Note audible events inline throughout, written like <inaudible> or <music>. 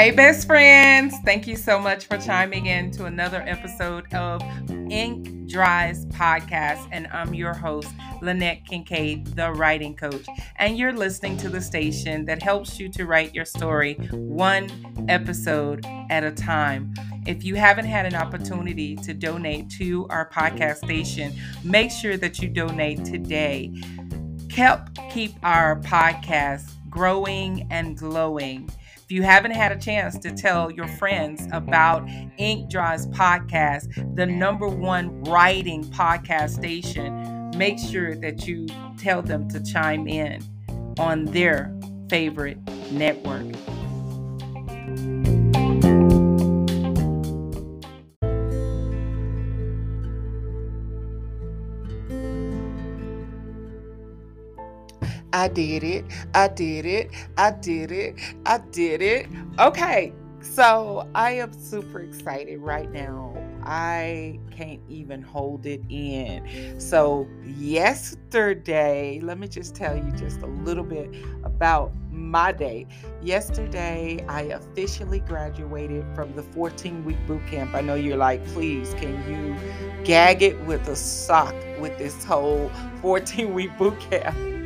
Hey, best friends. Thank you so much for chiming in to another episode of Ink Dries Podcast. And I'm your host, Lynette Kincaid, the writing coach. And you're listening to the station that helps you to write your story one episode at a time. If you haven't had an opportunity to donate to our podcast station, make sure that you donate today. Help keep our podcast growing and glowing. If you haven't had a chance to tell your friends about Ink Dries Podcast, the number one writing podcast station, make sure that you tell them to chime in on their favorite network. I did it. I did it. I did it. I did it. Okay. So I am super excited right now. I can't even hold it in. So, yesterday, let me just tell you just a little bit about my day. Yesterday, I officially graduated from the 14 week boot camp. I know you're like, please, can you gag it with a sock with this whole 14 week boot camp?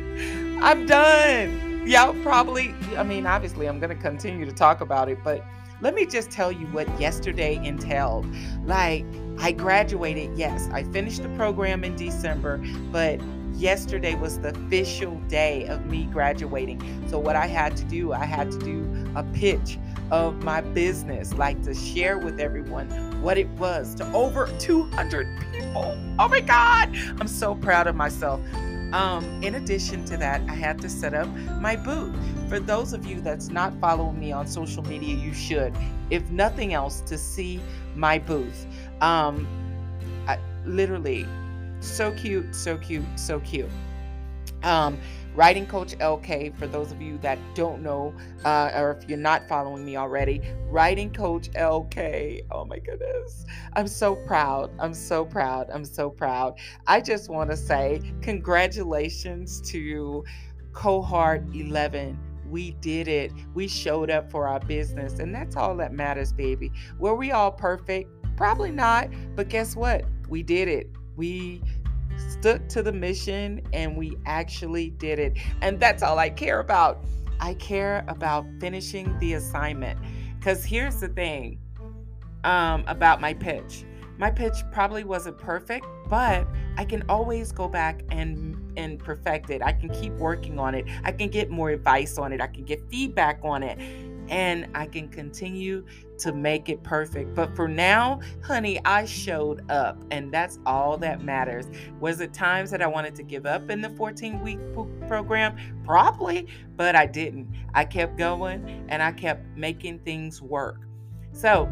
I'm done. Y'all probably, I mean, obviously, I'm going to continue to talk about it, but let me just tell you what yesterday entailed. Like, I graduated, yes, I finished the program in December, but yesterday was the official day of me graduating. So, what I had to do, I had to do a pitch of my business, like to share with everyone what it was to over 200 people. Oh my God, I'm so proud of myself. Um, in addition to that, I had to set up my booth. For those of you that's not following me on social media, you should, if nothing else, to see my booth. Um, I, literally, so cute, so cute, so cute. Um, Writing Coach LK, for those of you that don't know, uh, or if you're not following me already, Writing Coach LK. Oh my goodness. I'm so proud. I'm so proud. I'm so proud. I just want to say congratulations to cohort 11 we did it. We showed up for our business. And that's all that matters, baby. Were we all perfect? Probably not. But guess what? We did it. We stuck to the mission and we actually did it. And that's all I care about. I care about finishing the assignment. Because here's the thing um, about my pitch my pitch probably wasn't perfect, but I can always go back and and perfect it. I can keep working on it. I can get more advice on it. I can get feedback on it and I can continue to make it perfect. But for now, honey, I showed up, and that's all that matters. Was it times that I wanted to give up in the 14 week program? Probably, but I didn't. I kept going and I kept making things work. So,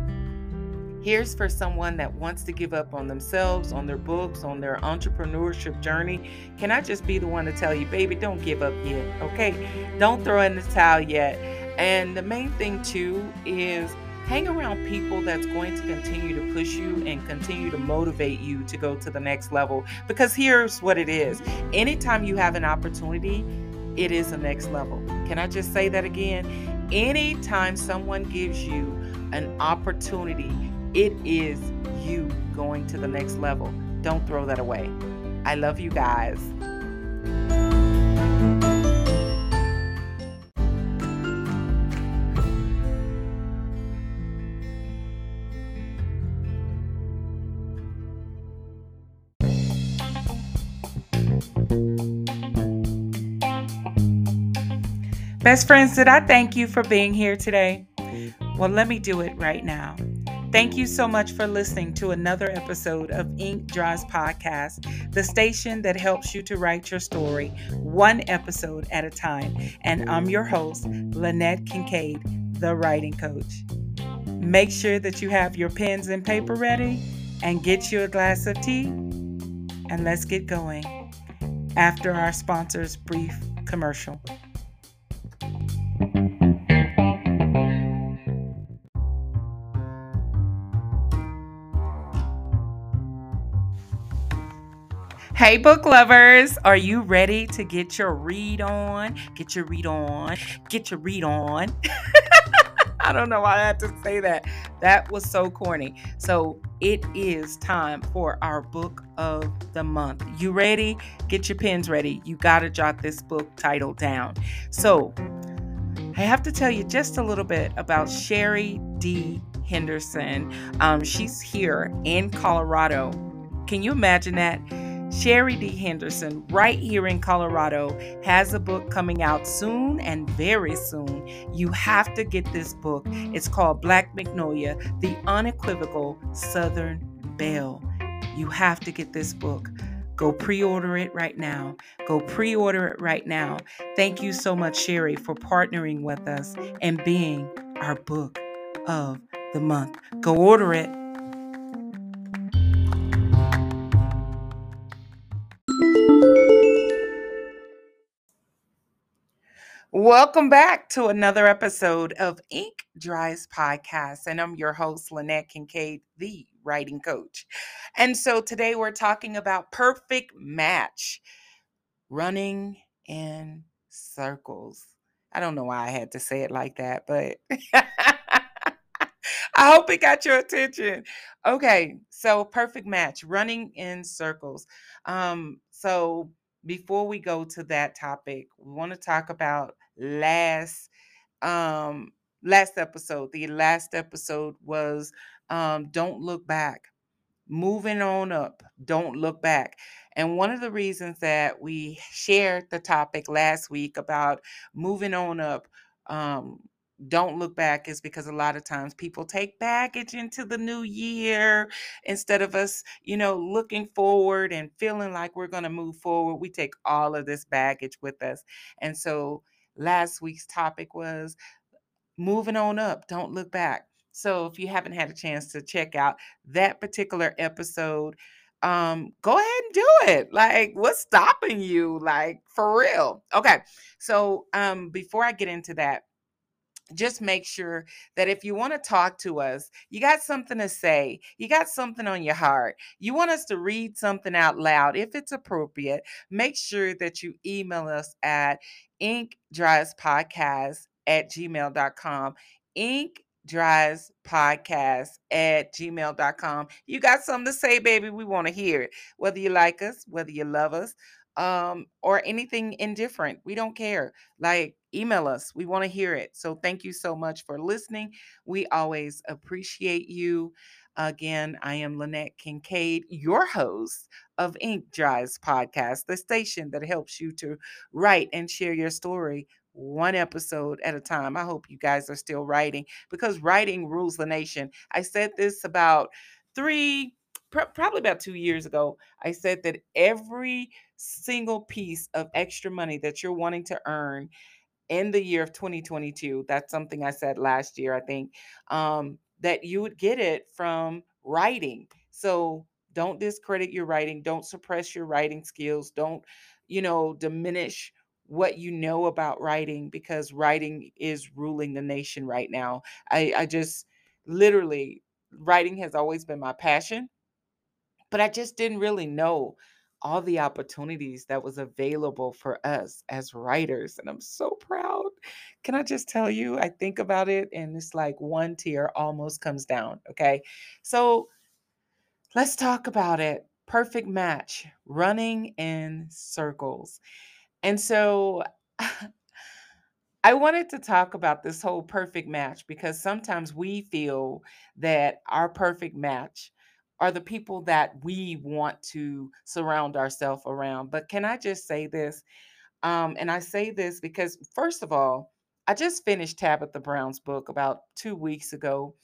Here's for someone that wants to give up on themselves, on their books, on their entrepreneurship journey. Can I just be the one to tell you, baby, don't give up yet, okay? Don't throw in the towel yet. And the main thing, too, is hang around people that's going to continue to push you and continue to motivate you to go to the next level. Because here's what it is anytime you have an opportunity, it is a next level. Can I just say that again? Anytime someone gives you an opportunity, it is you going to the next level. Don't throw that away. I love you guys. Best friends, did I thank you for being here today? Well, let me do it right now. Thank you so much for listening to another episode of Ink Dries Podcast, the station that helps you to write your story one episode at a time. And I'm your host, Lynette Kincaid, the writing coach. Make sure that you have your pens and paper ready and get you a glass of tea. And let's get going after our sponsor's brief commercial. Hey, book lovers, are you ready to get your read on? Get your read on. Get your read on. <laughs> I don't know why I had to say that. That was so corny. So, it is time for our book of the month. You ready? Get your pens ready. You got to jot this book title down. So, I have to tell you just a little bit about Sherry D. Henderson. Um, she's here in Colorado. Can you imagine that? Sherry D. Henderson, right here in Colorado, has a book coming out soon and very soon. You have to get this book. It's called Black Magnolia The Unequivocal Southern Belle. You have to get this book. Go pre order it right now. Go pre order it right now. Thank you so much, Sherry, for partnering with us and being our book of the month. Go order it. Welcome back to another episode of Ink Dries Podcast. And I'm your host, Lynette Kincaid, the writing coach. And so today we're talking about perfect match running in circles. I don't know why I had to say it like that, but <laughs> I hope it got your attention. Okay, so perfect match running in circles. Um, so before we go to that topic, we want to talk about last um last episode. The last episode was um don't look back. Moving on up, don't look back. And one of the reasons that we shared the topic last week about moving on up um don't look back is because a lot of times people take baggage into the new year instead of us, you know, looking forward and feeling like we're going to move forward. We take all of this baggage with us. And so last week's topic was moving on up, don't look back. So if you haven't had a chance to check out that particular episode, um, go ahead and do it. Like, what's stopping you? Like, for real. Okay. So, um, before I get into that, just make sure that if you want to talk to us, you got something to say, you got something on your heart, you want us to read something out loud, if it's appropriate, make sure that you email us at inkdriespodcast at gmail.com. Ink dries podcast at gmail.com. You got something to say, baby. We want to hear it. Whether you like us, whether you love us, um, or anything indifferent. We don't care. Like, email us. We want to hear it. So, thank you so much for listening. We always appreciate you. Again, I am Lynette Kincaid, your host of Ink Dries Podcast, the station that helps you to write and share your story one episode at a time. I hope you guys are still writing because writing rules the nation. I said this about three, pr- probably about two years ago. I said that every single piece of extra money that you're wanting to earn in the year of 2022, that's something I said last year, I think, um, that you would get it from writing. So don't discredit your writing. Don't suppress your writing skills. Don't, you know, diminish what you know about writing because writing is ruling the nation right now. I, I just literally, writing has always been my passion, but I just didn't really know all the opportunities that was available for us as writers and I'm so proud. Can I just tell you I think about it and it's like one tear almost comes down, okay? So let's talk about it. Perfect match, running in circles. And so <laughs> I wanted to talk about this whole perfect match because sometimes we feel that our perfect match are the people that we want to surround ourselves around. But can I just say this? Um, and I say this because, first of all, I just finished Tabitha Brown's book about two weeks ago.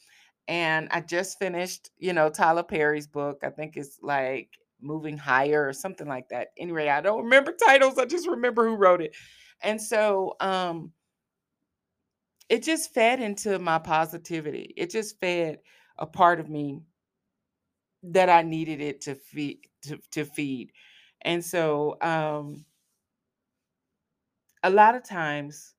And I just finished, you know, Tyler Perry's book. I think it's like Moving Higher or something like that. Anyway, I don't remember titles. I just remember who wrote it. And so um it just fed into my positivity. It just fed a part of me that I needed it to feed to, to feed. And so um a lot of times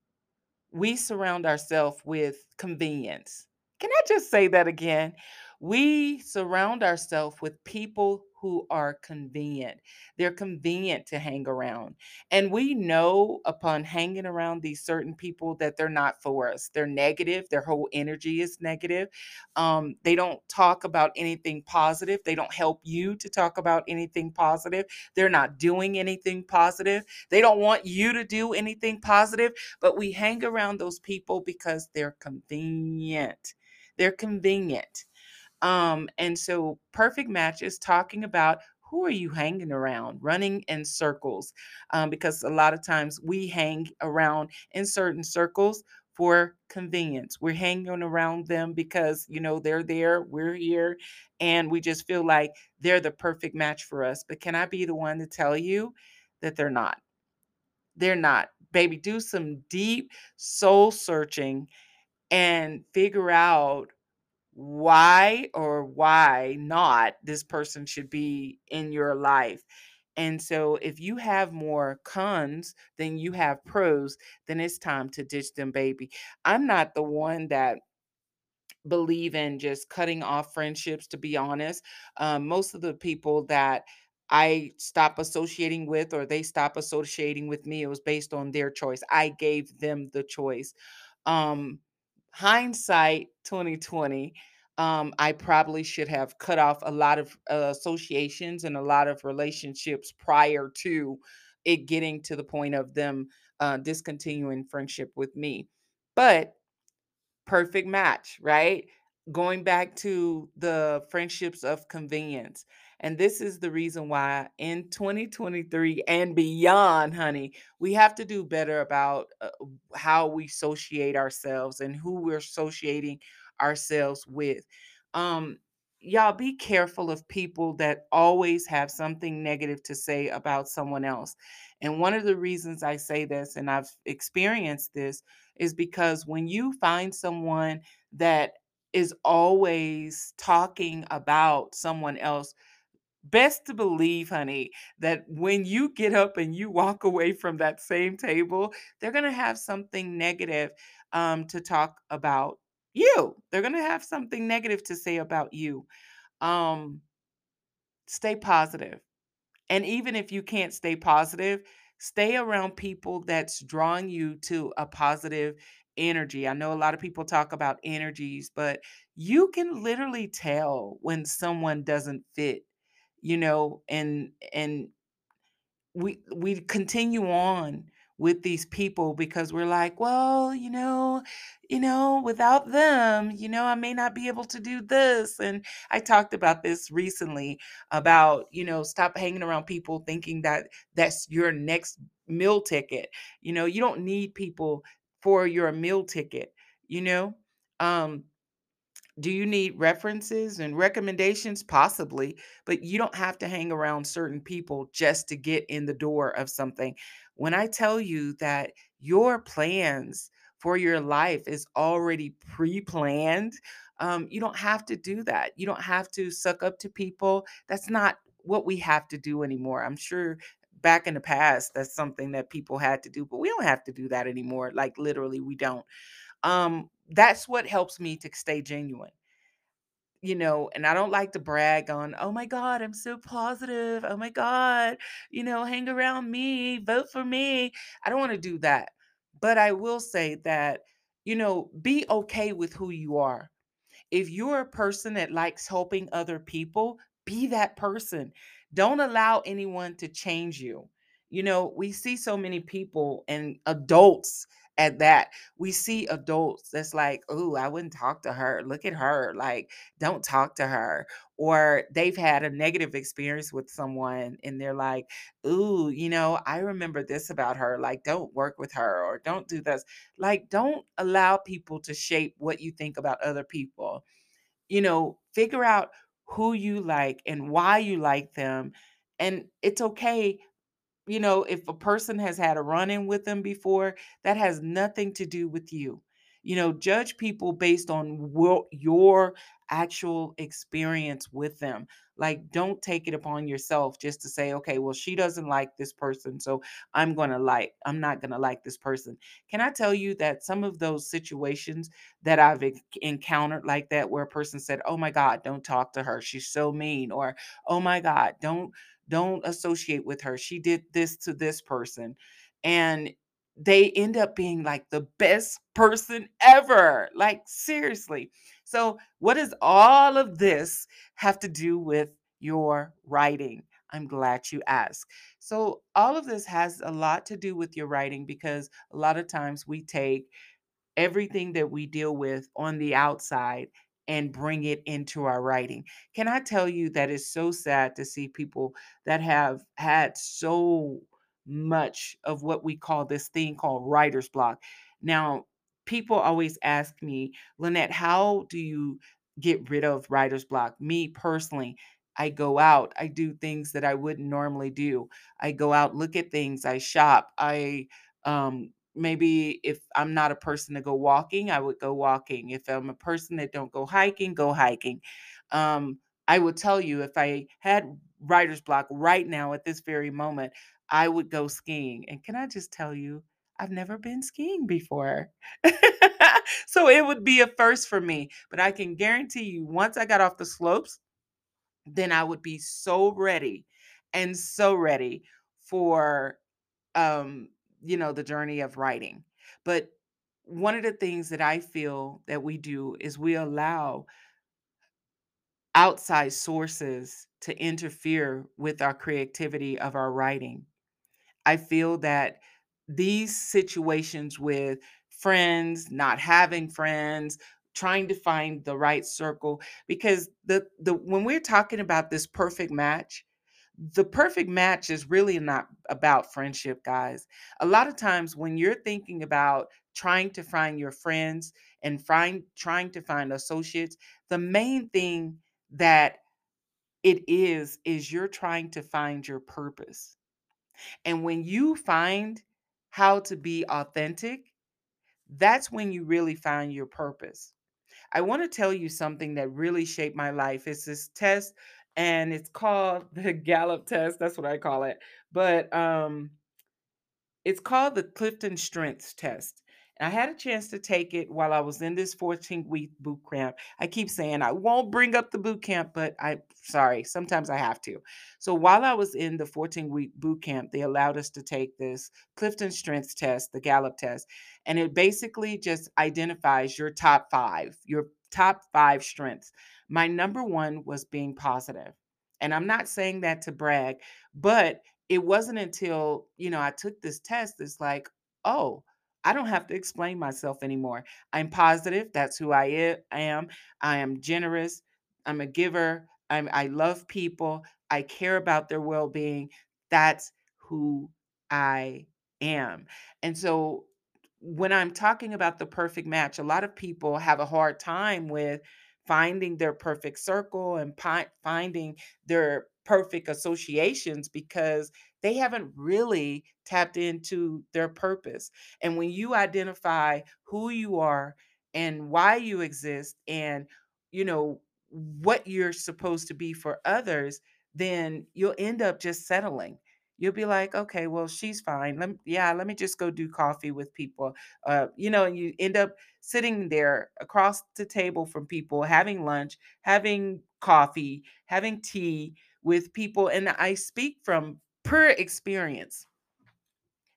we surround ourselves with convenience. Can I just say that again? We surround ourselves with people who are convenient. They're convenient to hang around. And we know upon hanging around these certain people that they're not for us. They're negative. Their whole energy is negative. Um, they don't talk about anything positive. They don't help you to talk about anything positive. They're not doing anything positive. They don't want you to do anything positive. But we hang around those people because they're convenient. They're convenient. Um, and so perfect match is talking about who are you hanging around, running in circles, um, because a lot of times we hang around in certain circles for convenience. We're hanging around them because you know they're there, we're here, and we just feel like they're the perfect match for us. But can I be the one to tell you that they're not? They're not. Baby, do some deep soul searching and figure out why or why not this person should be in your life. And so if you have more cons than you have pros, then it's time to ditch them, baby. I'm not the one that believe in just cutting off friendships, to be honest. Um, most of the people that I stop associating with or they stop associating with me, it was based on their choice. I gave them the choice. Um, hindsight 2020 um, i probably should have cut off a lot of uh, associations and a lot of relationships prior to it getting to the point of them uh, discontinuing friendship with me but perfect match, right? Going back to the friendships of convenience. And this is the reason why in 2023 and beyond, honey, we have to do better about uh, how we associate ourselves and who we're associating ourselves with. Um, y'all be careful of people that always have something negative to say about someone else. And one of the reasons I say this, and I've experienced this, is because when you find someone that is always talking about someone else, best to believe, honey, that when you get up and you walk away from that same table, they're going to have something negative um, to talk about you. They're going to have something negative to say about you. Um, stay positive. And even if you can't stay positive, stay around people that's drawing you to a positive energy. I know a lot of people talk about energies, but you can literally tell when someone doesn't fit, you know, and and we we continue on with these people because we're like, well, you know, you know, without them, you know, I may not be able to do this. And I talked about this recently about, you know, stop hanging around people thinking that that's your next meal ticket. You know, you don't need people for your meal ticket, you know? Um do you need references and recommendations? Possibly, but you don't have to hang around certain people just to get in the door of something. When I tell you that your plans for your life is already pre planned, um, you don't have to do that. You don't have to suck up to people. That's not what we have to do anymore. I'm sure back in the past, that's something that people had to do, but we don't have to do that anymore. Like, literally, we don't. Um, that's what helps me to stay genuine. You know, and I don't like to brag on, "Oh my god, I'm so positive. Oh my god, you know, hang around me, vote for me." I don't wanna do that. But I will say that, you know, be okay with who you are. If you're a person that likes helping other people, be that person. Don't allow anyone to change you. You know, we see so many people and adults at that. We see adults that's like, "Oh, I wouldn't talk to her. Look at her. Like, don't talk to her." Or they've had a negative experience with someone and they're like, "Ooh, you know, I remember this about her. Like, don't work with her or don't do this." Like, don't allow people to shape what you think about other people you know, figure out who you like and why you like them. And it's okay, you know, if a person has had a run in with them before, that has nothing to do with you. You know, judge people based on what your actual experience with them. Like, don't take it upon yourself just to say, okay, well, she doesn't like this person, so I'm gonna like, I'm not gonna like this person. Can I tell you that some of those situations that I've en- encountered like that, where a person said, "Oh my God, don't talk to her. She's so mean," or "Oh my God, don't don't associate with her. She did this to this person," and they end up being like the best person ever. Like seriously. So, what does all of this have to do with your writing? I'm glad you asked. So, all of this has a lot to do with your writing because a lot of times we take everything that we deal with on the outside and bring it into our writing. Can I tell you that it's so sad to see people that have had so much of what we call this thing called writer's block. Now, people always ask me, Lynette, how do you get rid of writer's block? Me personally, I go out, I do things that I wouldn't normally do. I go out, look at things, I shop, I um maybe if I'm not a person to go walking, I would go walking. If I'm a person that don't go hiking, go hiking. Um, I would tell you if I had writer's block right now at this very moment, I would go skiing. And can I just tell you, I've never been skiing before. <laughs> so it would be a first for me. But I can guarantee you, once I got off the slopes, then I would be so ready and so ready for um, you know, the journey of writing. But one of the things that I feel that we do is we allow outside sources to interfere with our creativity of our writing. I feel that these situations with friends, not having friends, trying to find the right circle because the the when we're talking about this perfect match, the perfect match is really not about friendship, guys. A lot of times when you're thinking about trying to find your friends and find trying to find associates, the main thing that it is is you're trying to find your purpose. And when you find how to be authentic, that's when you really find your purpose. I want to tell you something that really shaped my life. It's this test and it's called <laughs> the Gallup test. That's what I call it. But um it's called the Clifton Strengths Test. And I had a chance to take it while I was in this 14 week boot camp. I keep saying I won't bring up the boot camp, but I sorry, sometimes I have to. So while I was in the 14 week boot camp, they allowed us to take this Clifton Strengths test, the Gallup test, and it basically just identifies your top 5, your top 5 strengths. My number 1 was being positive. And I'm not saying that to brag, but it wasn't until, you know, I took this test, it's like, "Oh, I don't have to explain myself anymore. I'm positive, that's who I am. I am generous, I'm a giver, I'm I love people, I care about their well-being. That's who I am." And so when I'm talking about the perfect match, a lot of people have a hard time with finding their perfect circle and pi- finding their perfect associations because they haven't really tapped into their purpose. And when you identify who you are and why you exist and you know what you're supposed to be for others, then you'll end up just settling. You'll be like, okay, well, she's fine. Let me, yeah, let me just go do coffee with people. Uh, you know, you end up sitting there across the table from people, having lunch, having coffee, having tea with people. And I speak from pure experience.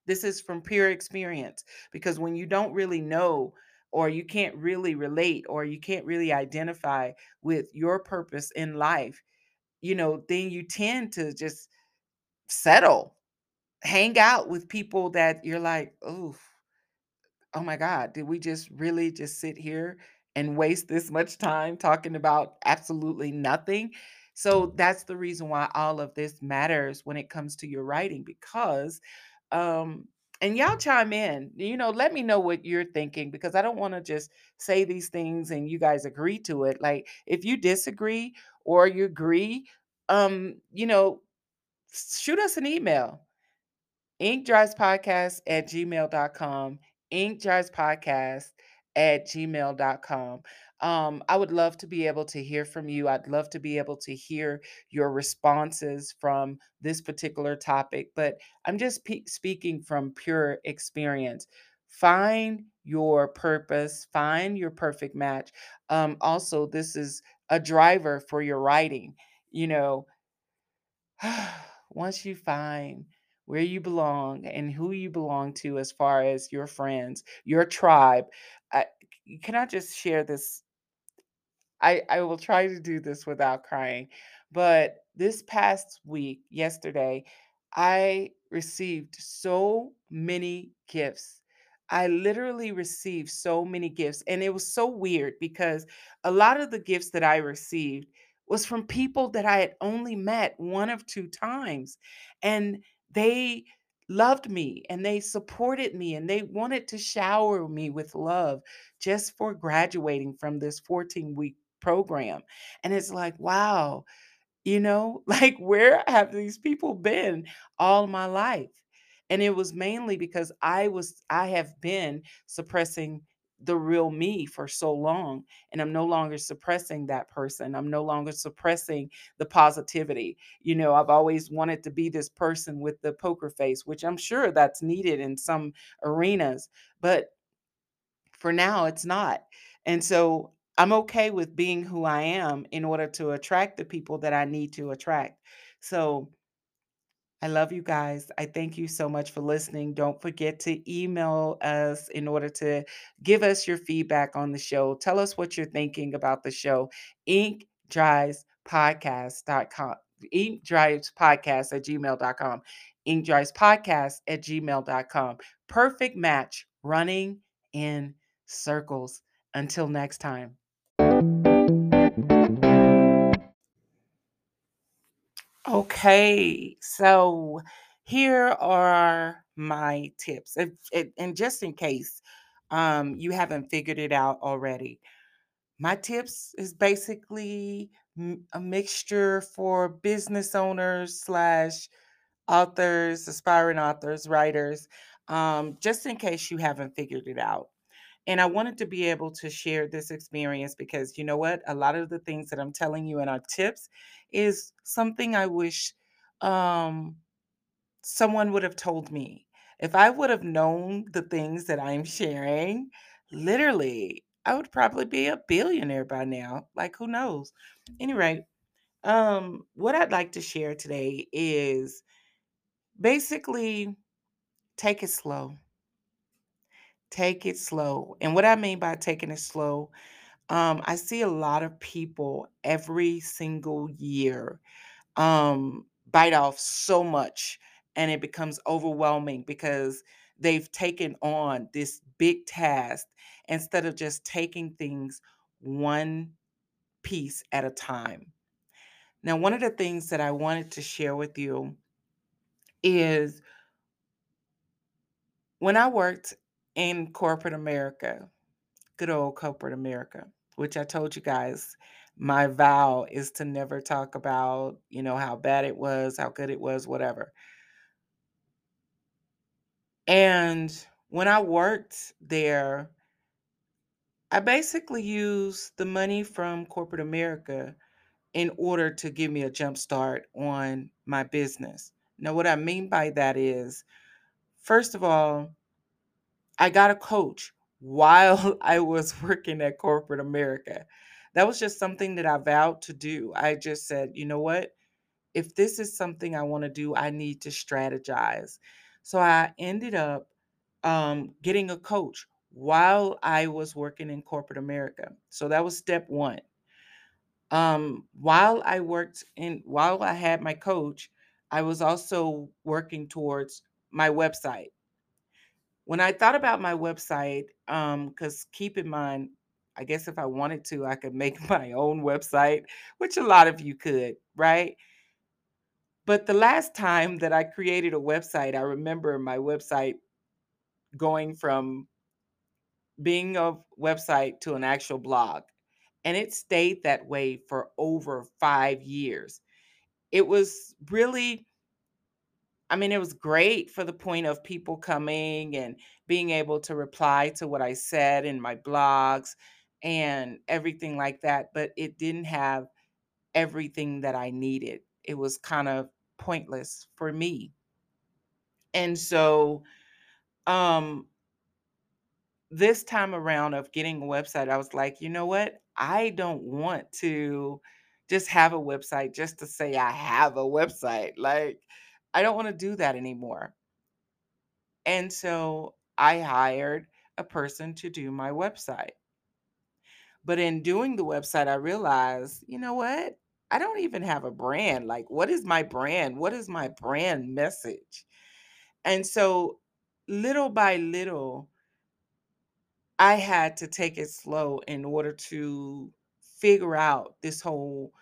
This is from pure experience because when you don't really know, or you can't really relate, or you can't really identify with your purpose in life, you know, then you tend to just settle, hang out with people that you're like, oh, Oh my God, did we just really just sit here and waste this much time talking about absolutely nothing? So that's the reason why all of this matters when it comes to your writing because um and y'all chime in. You know, let me know what you're thinking because I don't want to just say these things and you guys agree to it. Like if you disagree or you agree, um, you know, shoot us an email inkdriespodcast at gmail.com. Ink Podcast at gmail.com. Um, I would love to be able to hear from you. I'd love to be able to hear your responses from this particular topic, but I'm just pe- speaking from pure experience. Find your purpose, find your perfect match. Um, also, this is a driver for your writing. You know, <sighs> <sighs> once you find where you belong and who you belong to as far as your friends, your tribe, I, can I just share this I I will try to do this without crying. But this past week, yesterday, I received so many gifts. I literally received so many gifts and it was so weird because a lot of the gifts that I received was from people that I had only met one of two times and they loved me and they supported me and they wanted to shower me with love just for graduating from this 14 week program. And it's like, wow, you know, <laughs> like where have these people been all my life? And it was mainly because I was I have been suppressing the real me for so long and I'm no longer suppressing that person. I'm no longer suppressing the positivity. You know, I've always wanted to be this person with the poker face, which I'm sure that's needed in some arenas, but for now, it's not. And so I'm okay with being who I am in order to attract the people that I need to attract. So I love you guys. I thank you so much for listening. Don't forget to email us in order to give us your feedback on the show. Tell us what you're thinking about the show. Ink Dries Podcast.com. Ink Dries Podcast at gmail.com. Ink Dries Podcast at gmail.com. Perfect match running in circles. Until next time. Okay, so here are my tips. If, if- and just in case um, you haven't figured it out already, my tips is basically a mixture for business owners slash authors, aspiring authors, writers, um, just in case you haven't figured it out. And I wanted to be able to share this experience because you know what? A lot of the things that I'm telling you in our tips is something I wish um, someone would have told me. If I would have known the things that I'm sharing, literally, I would probably be a billionaire by now. Like, who knows? Anyway, um, what I'd like to share today is basically take it slow. Take it slow. And what I mean by taking it slow Um, I see a lot of people every single year um, bite off so much, and it becomes overwhelming because they've taken on this big task instead of just taking things one piece at a time. Now, one of the things that I wanted to share with you is when I worked in corporate America, good old corporate America, which I told you guys my vow is to never talk about, you know, how bad it was, how good it was, whatever. And when I worked there, I basically used the money from corporate America in order to give me a jump start on my business. Now, what I mean by that is, first of all, I got a coach while <laughs> I was working at corporate America. That was just something that I vowed to do. I just said, you know what? If this is something I want to do, I need to strategize. So I ended up um, getting a coach while I was working in corporate America. So that was step one. Um, while I worked in, while I had my coach, I was also working towards my website when I thought about my website, um, because keep in mind, I guess if I wanted to, I could make <laughs> my own website, which a lot of you could, right? But the last time that I created a website, I remember my website going from being a website to an actual blog. And it stayed that way for over five years. It was really I mean, it was great for the point of people coming and being able to reply to what I said in my blogs and everything like that, but it didn't have everything that I needed. It was kind of pointless for me. And so, um, this time around of getting a website, I was like, you know what? I don't want to just have a website just to say I have a website. Like, I don't want to do that anymore. And so I hired a person to do my website. But in doing the website, I realized, you know what? I don't even have a brand. Like, what is my brand? What is my brand message? And so, little by little, I had to take it slow in order to figure out this whole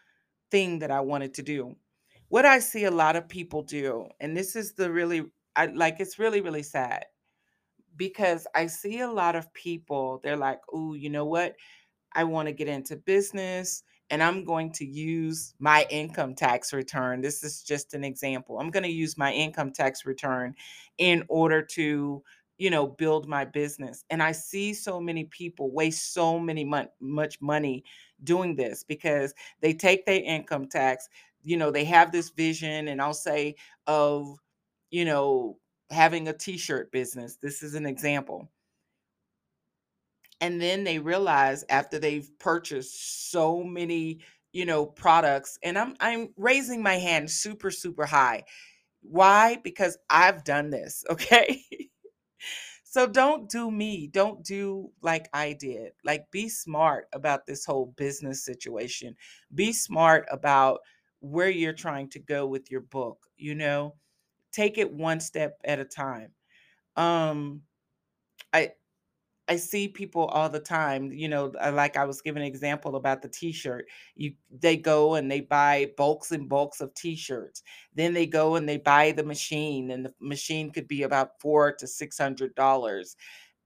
thing that I wanted to do. What I see a lot of people do, and this is the really, I like, it's really, really sad because I see a lot of people, they're like, oh, you know what? I want to get into business and I'm going to use my income tax return. This is just an example. I'm going to use my income tax return in order to, you know, build my business. And I see so many people waste so many mon- much money doing this because they take their income tax, you know, they have this vision and I'll say of, you know, having a t-shirt business. This is an example. And then they realize after they've purchased so many you know products and i'm i'm raising my hand super super high. Why? Because i've done this <laughs> okay? So don't do me don't do like i did. Like be smart about this whole business situation. Be smart about where you're trying to go with your book you know take it one step at a time um I I see people all the time, you know, like I was giving an example about the t-shirt. You they go and they buy bulks and bulks of t-shirts. Then they go and they buy the machine and the machine could be about 4 to $600.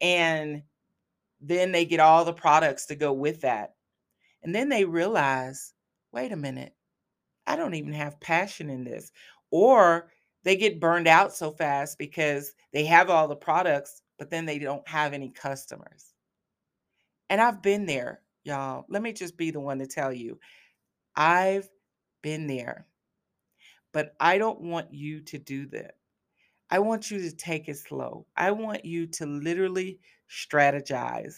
And then they get all the products to go with that. And then they realize, wait a minute, I don't even have passion in this. Or they get burned out so fast because they have all the products, but then they don't have any customers. And I've been there, y'all. Let me just be the one to tell you. I've been there, but I don't want you to do that. I want you to take it slow. I want you to literally strategize.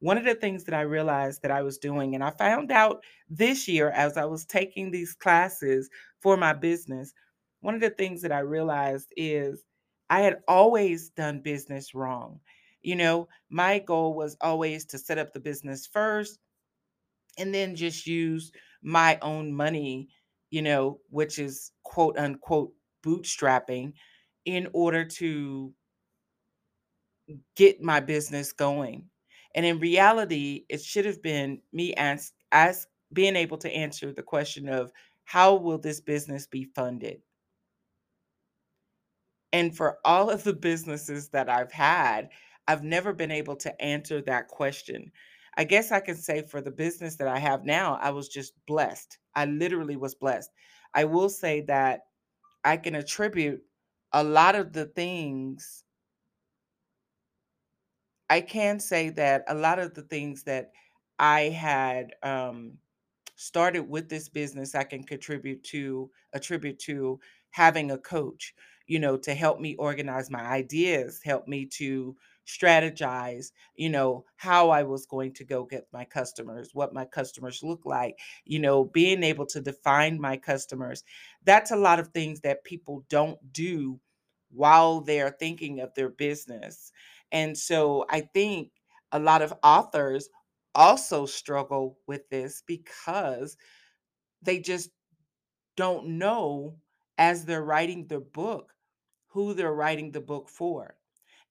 One of the things that I realized that I was doing, and I found out this year as I was taking these classes for my business, one of the things that I realized is I had always done business wrong. You know, my goal was always to set up the business first and then just use my own money, you know, which is quote unquote bootstrapping in order to get my business going. And in reality, it should have been me ask, ask being able to answer the question of how will this business be funded? And for all of the businesses that I've had, I've never been able to answer that question. I guess I can say for the business that I have now, I was just blessed. I literally was blessed. I will say that I can attribute a lot of the things, I can say that a lot of the things that I had um, started with this business I can contribute to attribute to having a coach, you know, to help me organize my ideas, help me to strategize, you know, how I was going to go get my customers, what my customers look like, you know, being able to define my customers. That's a lot of things that people don't do while they're thinking of their business. And so I think a lot of authors also struggle with this because they just don't know as they're writing the book who they're writing the book for.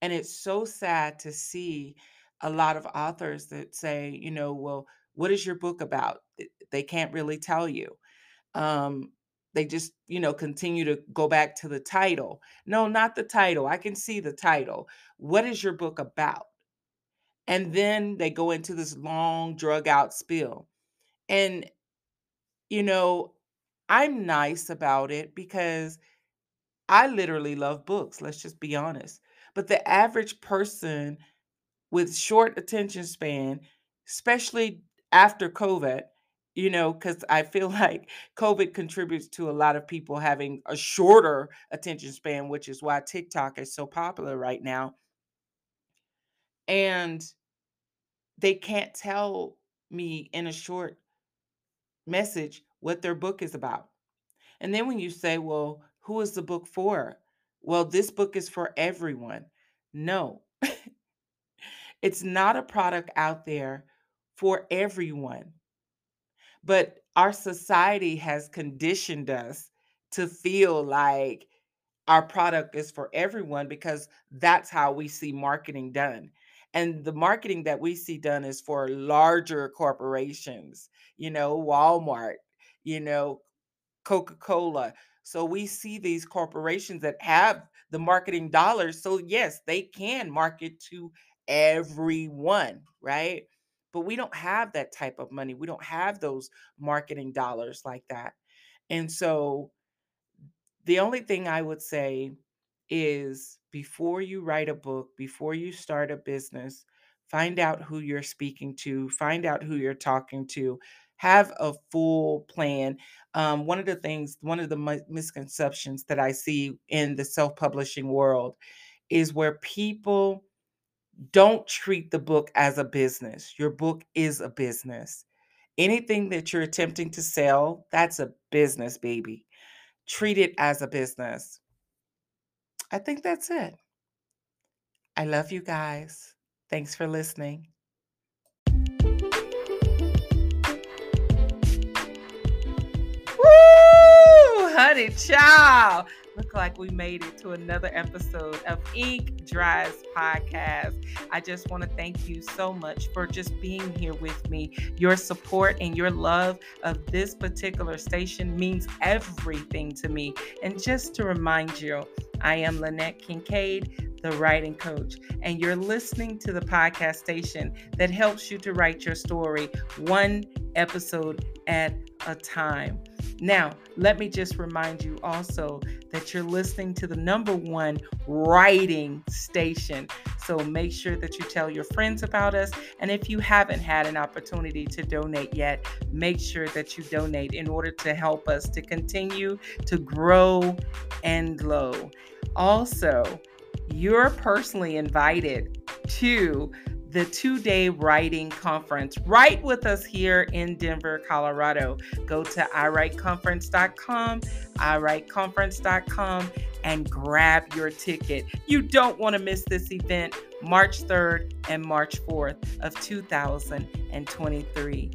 And it's so sad to see a lot of authors that say, you know, well, what is your book about? They can't really tell you. Um, they just, you know, continue to go back to the title. No, not the title. I can see the title. What is your book about? And then they go into this long drug out spiel. And, you know, I'm nice about it because I literally love books, let's just be honest. But the average person with short attention span, especially after COVID, you know, because I feel <laughs> like COVID contributes to a lot of people having a shorter attention span, which is why TikTok is so popular right now. And they can't tell me in a short message what their book is about. And then when you say, well, who is the book for? Well, this book is for everyone. No, <laughs> it's not a product out there for everyone. But our society has conditioned us to feel like our product is for everyone because that's how we see marketing done. And the marketing that we see done is for larger corporations, you know, Walmart, you know, Coca Cola. So we see these corporations that have the marketing dollars. So, yes, they can market to everyone, right? But we don't have that type of money. We don't have those marketing dollars like that. And so, the only thing I would say is before you write a book, before you start a business, find out who you're speaking to, find out who you're talking to, have a full plan. Um, one of the things, one of the mi- misconceptions that I see in the self publishing world is where people don't treat the book as a business. Your book is a business. Anything that you're attempting to sell, that's a business, baby. Treat it as a business. I think that's it. I love you guys. Thanks for listening. Woo! Honey, child. Look like we made it to another episode of Ink Dries Podcast. I just want to thank you so much for just being here with me. Your support and your love of this particular station means everything to me. And just to remind you, I am Lynette Kincaid, the writing coach, and you're listening to the podcast station that helps you to write your story one episode at a time. Now, let me just remind you also that you're listening to the number one writing station. So make sure that you tell your friends about us. And if you haven't had an opportunity to donate yet, make sure that you donate in order to help us to continue to grow and glow. Also, you're personally invited to the two day writing conference right with us here in Denver, Colorado. Go to iWriteConference.com, iWriteConference.com, and grab your ticket. You don't want to miss this event March 3rd and March 4th of 2023.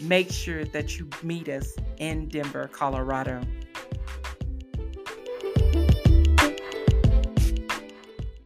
Make sure that you meet us in Denver, Colorado.